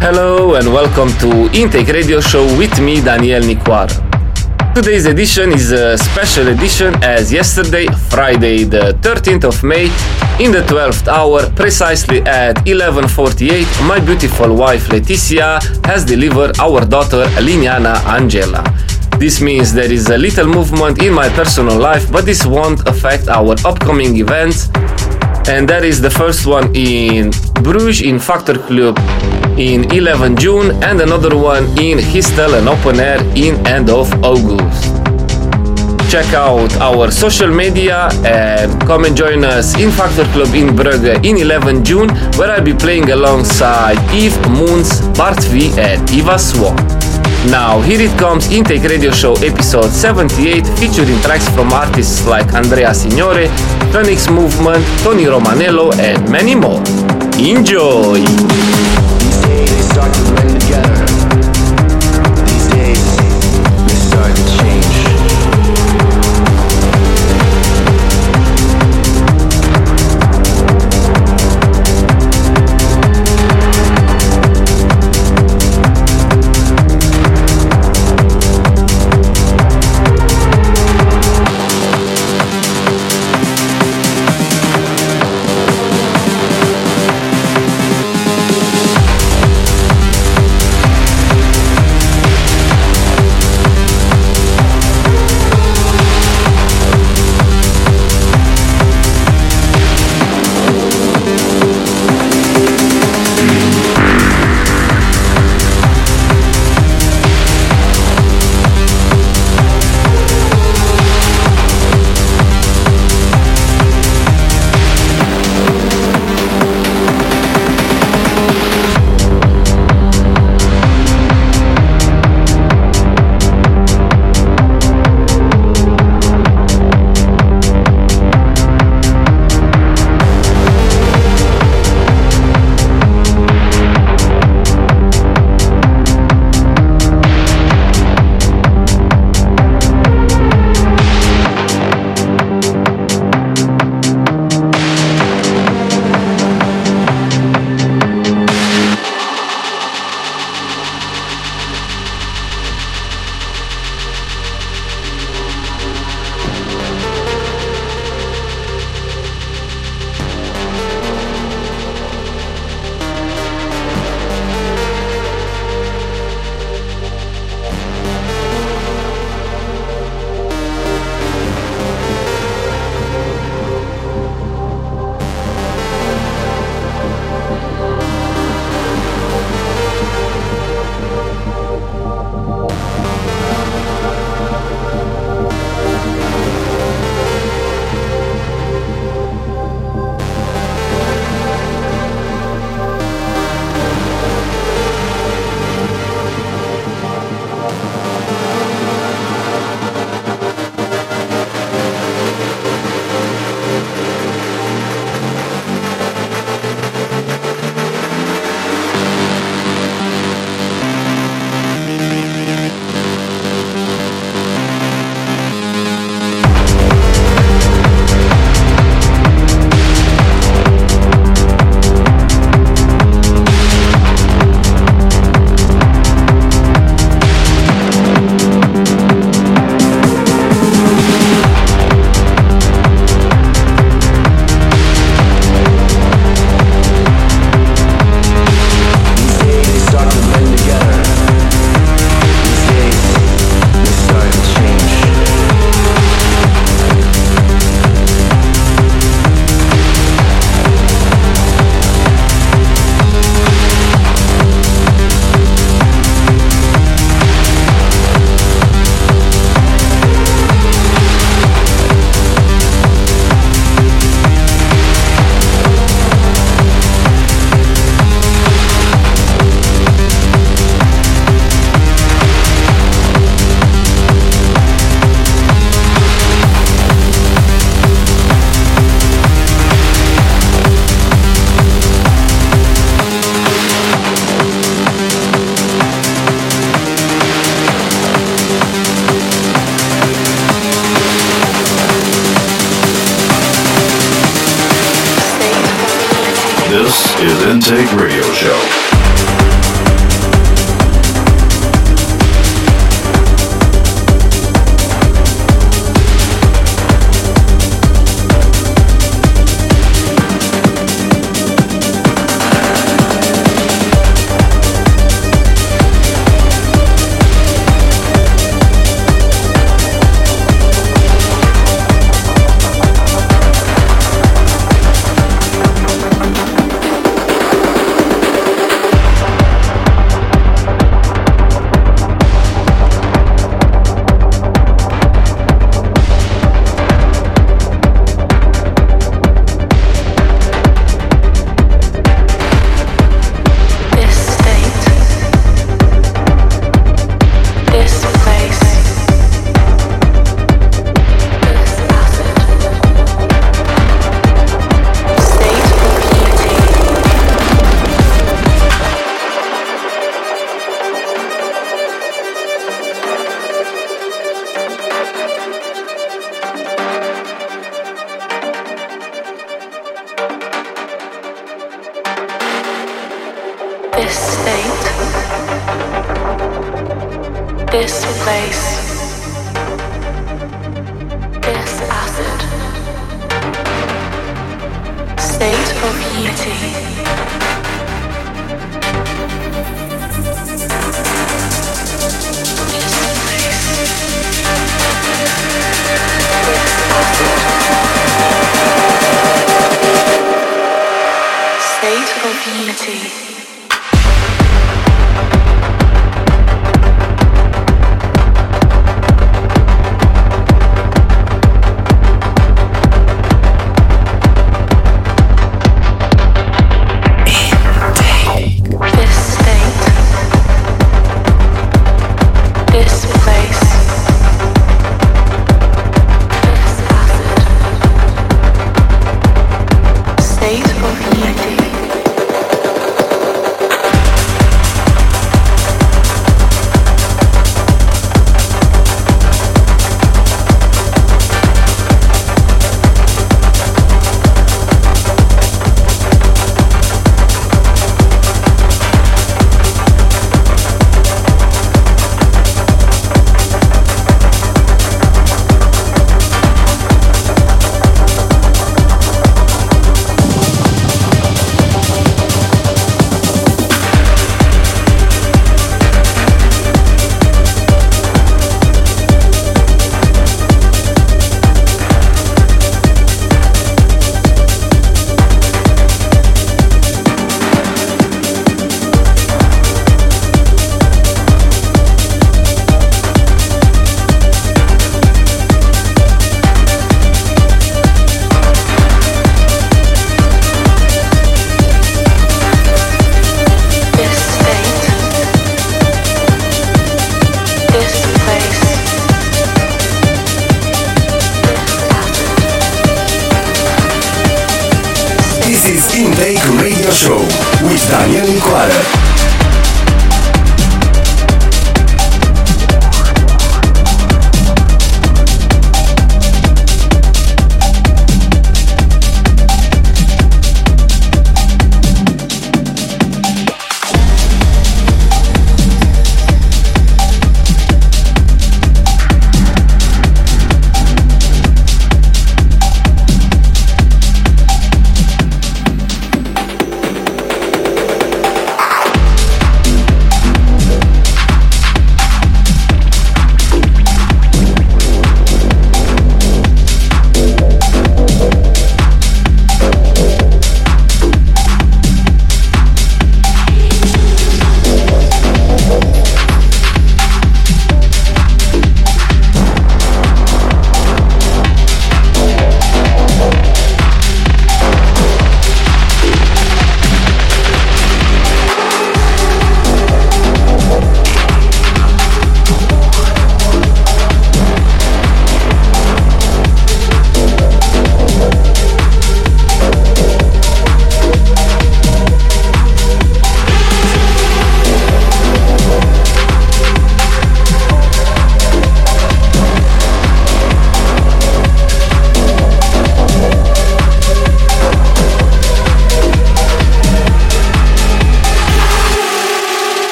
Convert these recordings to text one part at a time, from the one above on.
Hello and welcome to Intake Radio Show with me, Daniel Nicoara. Today's edition is a special edition as yesterday, Friday the 13th of May, in the 12th hour, precisely at 11.48, my beautiful wife Leticia has delivered our daughter Liniana Angela. This means there is a little movement in my personal life, but this won't affect our upcoming events. And that is the first one in Bruges in Factor Club in 11 June and another one in Heastel and Open Air in end of August. Check out our social media and come and join us in Factor Club in Brugge in 11 June where I'll be playing alongside Eve Moons, Bart V and Eva Swan. Now, here it comes Intake Radio Show episode 78 featuring tracks from artists like Andrea Signore, Phoenix Movement, Tony Romanello and many more. Enjoy! Start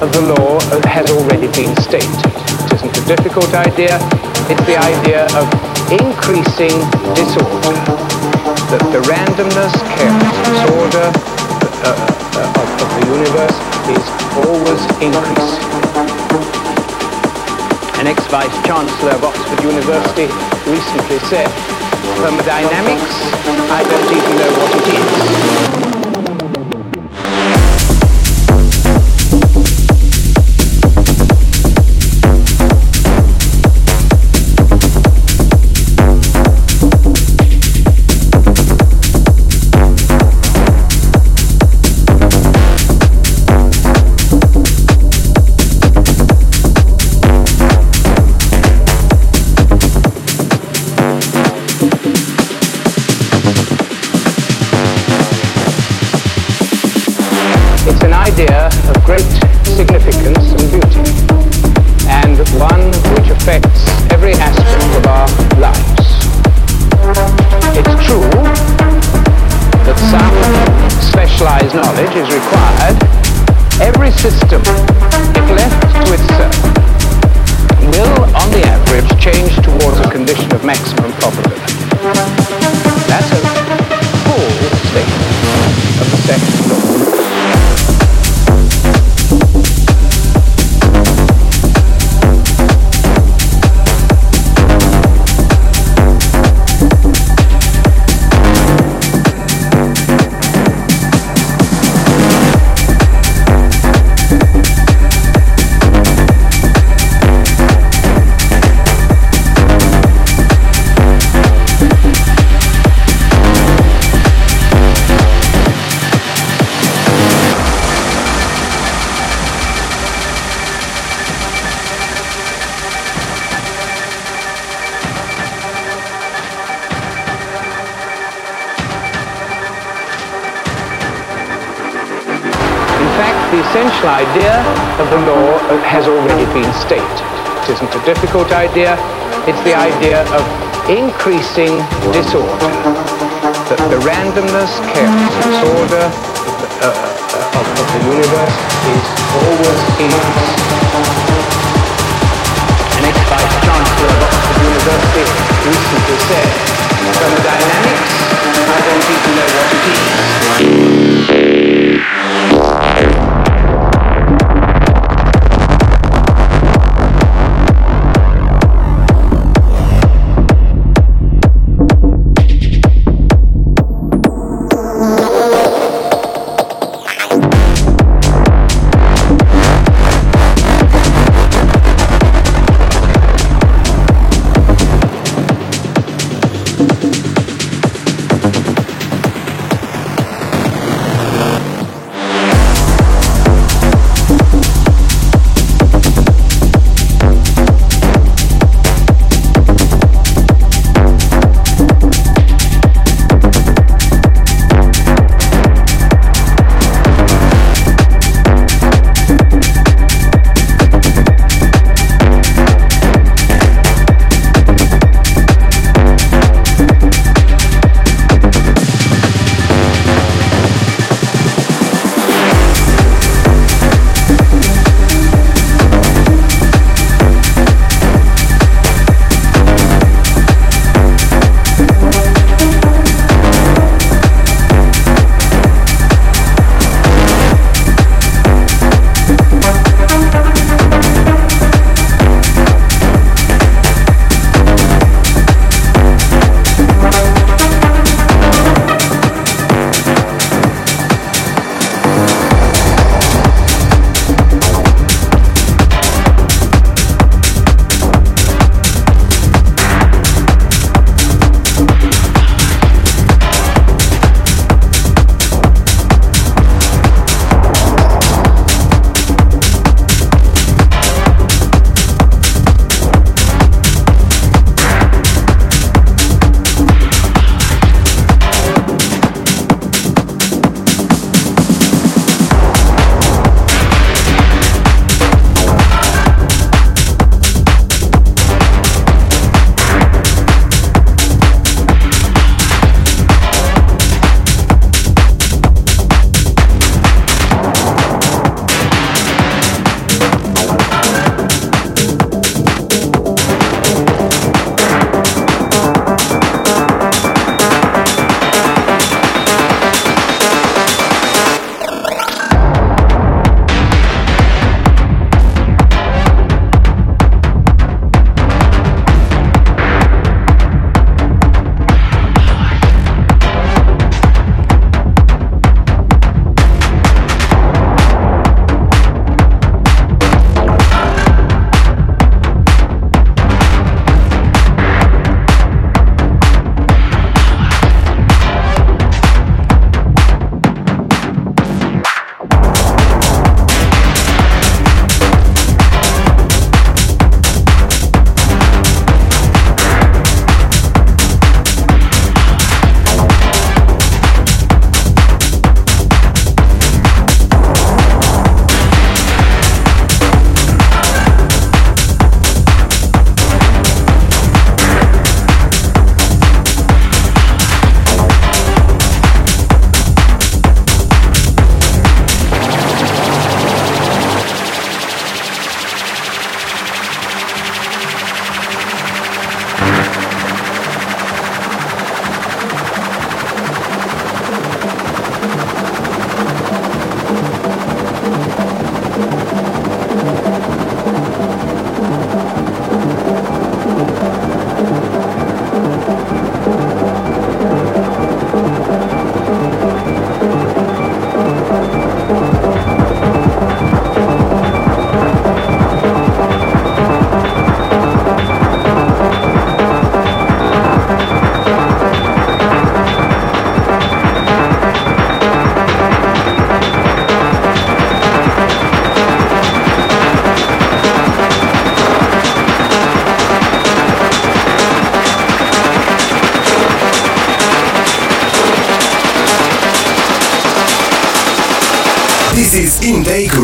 of the law has already been stated. It isn't a difficult idea. It's the idea of increasing disorder. That the randomness, chaos, disorder uh, uh, of, of the universe is always increasing. An ex-vice chancellor of Oxford University recently said, thermodynamics, I don't even know what it is. Difficult idea. It's the idea of increasing disorder. That the randomness, chaos, disorder uh, of, the universe is always in increasing. An ex-vice chancellor of Oxford University recently said, thermodynamics, I don't even know what it is.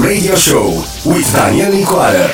Radio Show with Daniel Nicoară.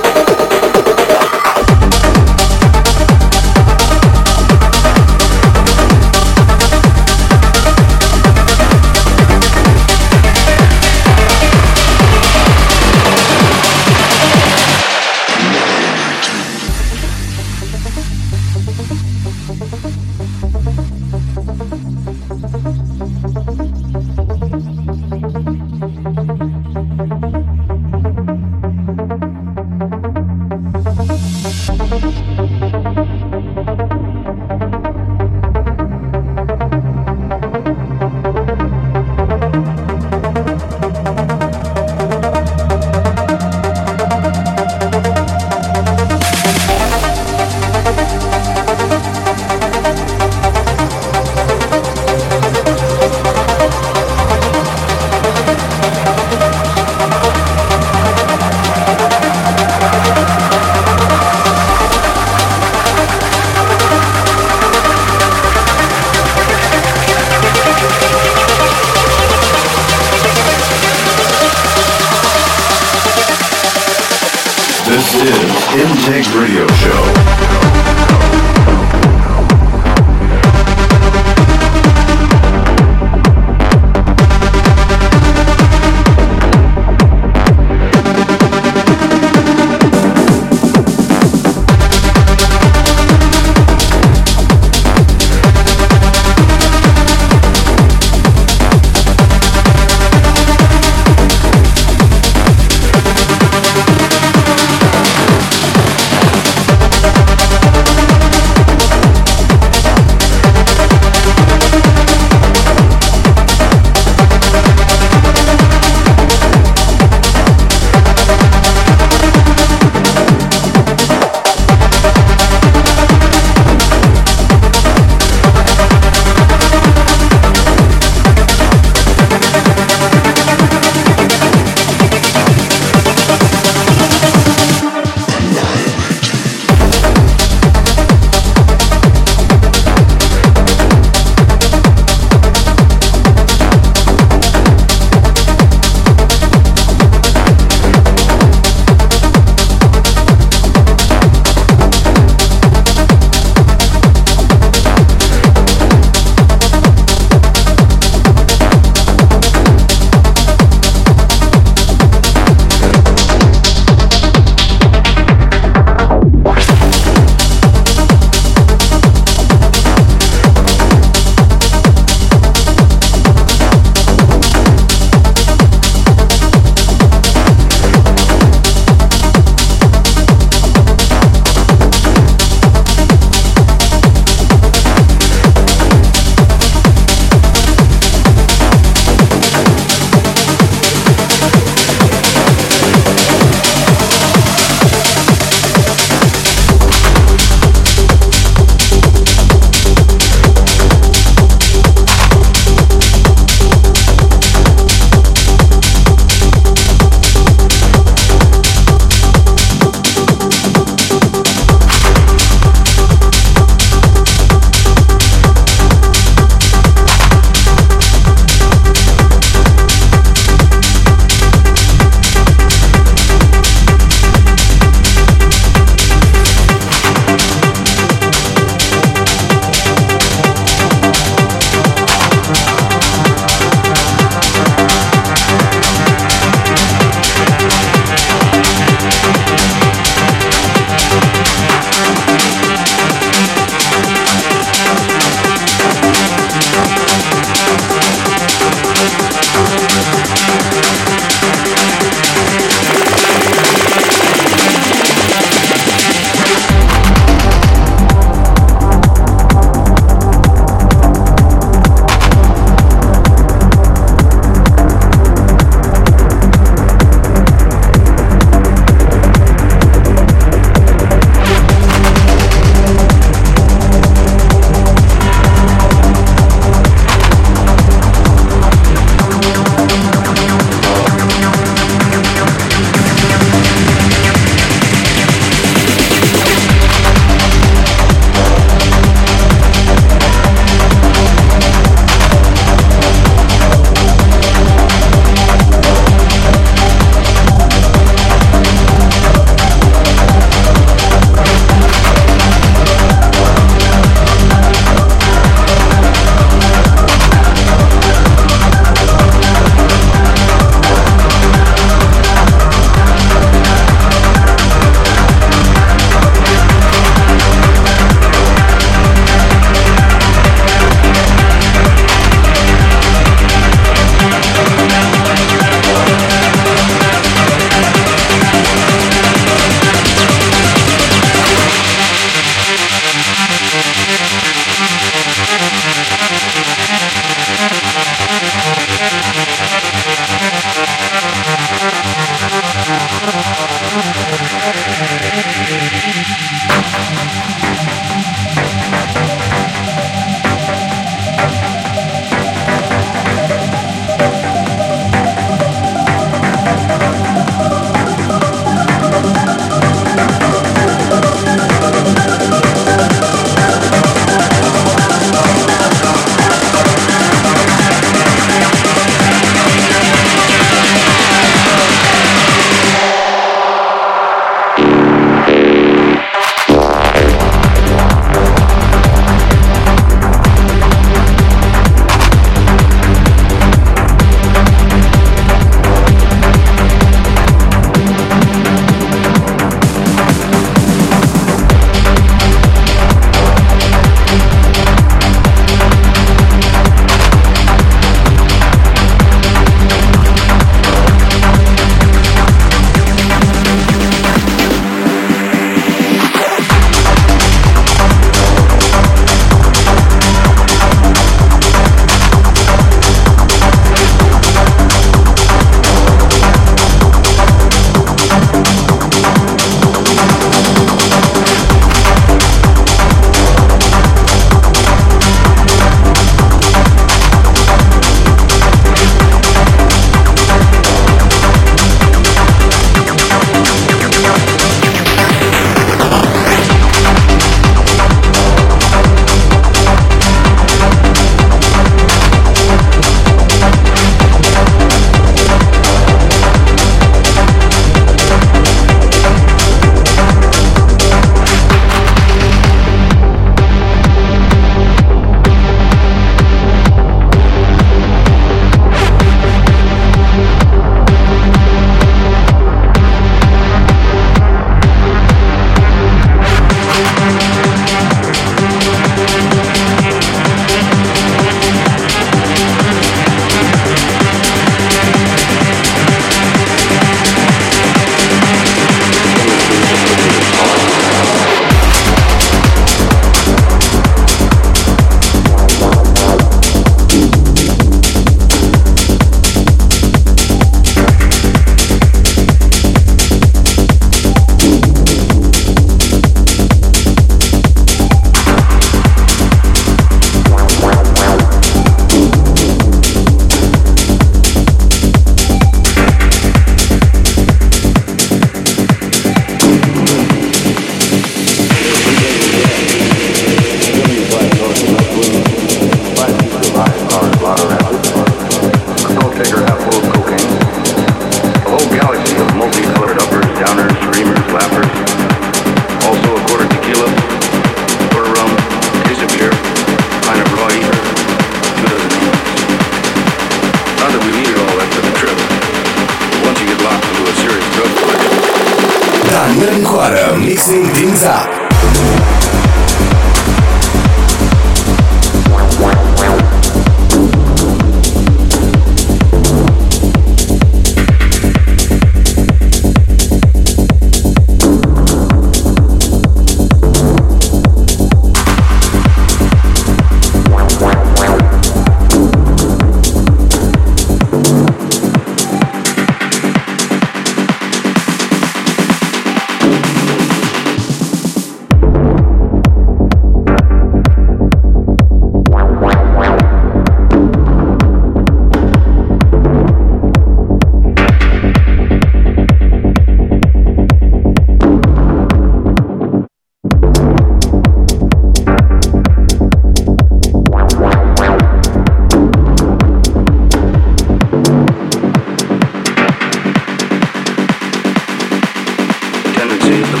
to the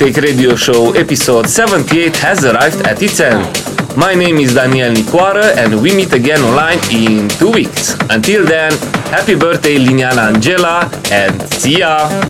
Take Radio Show episode 78 has arrived at its end. My name is Daniel Nicoara and we meet again online in two weeks. Until then, happy birthday Liniana Angela and see ya!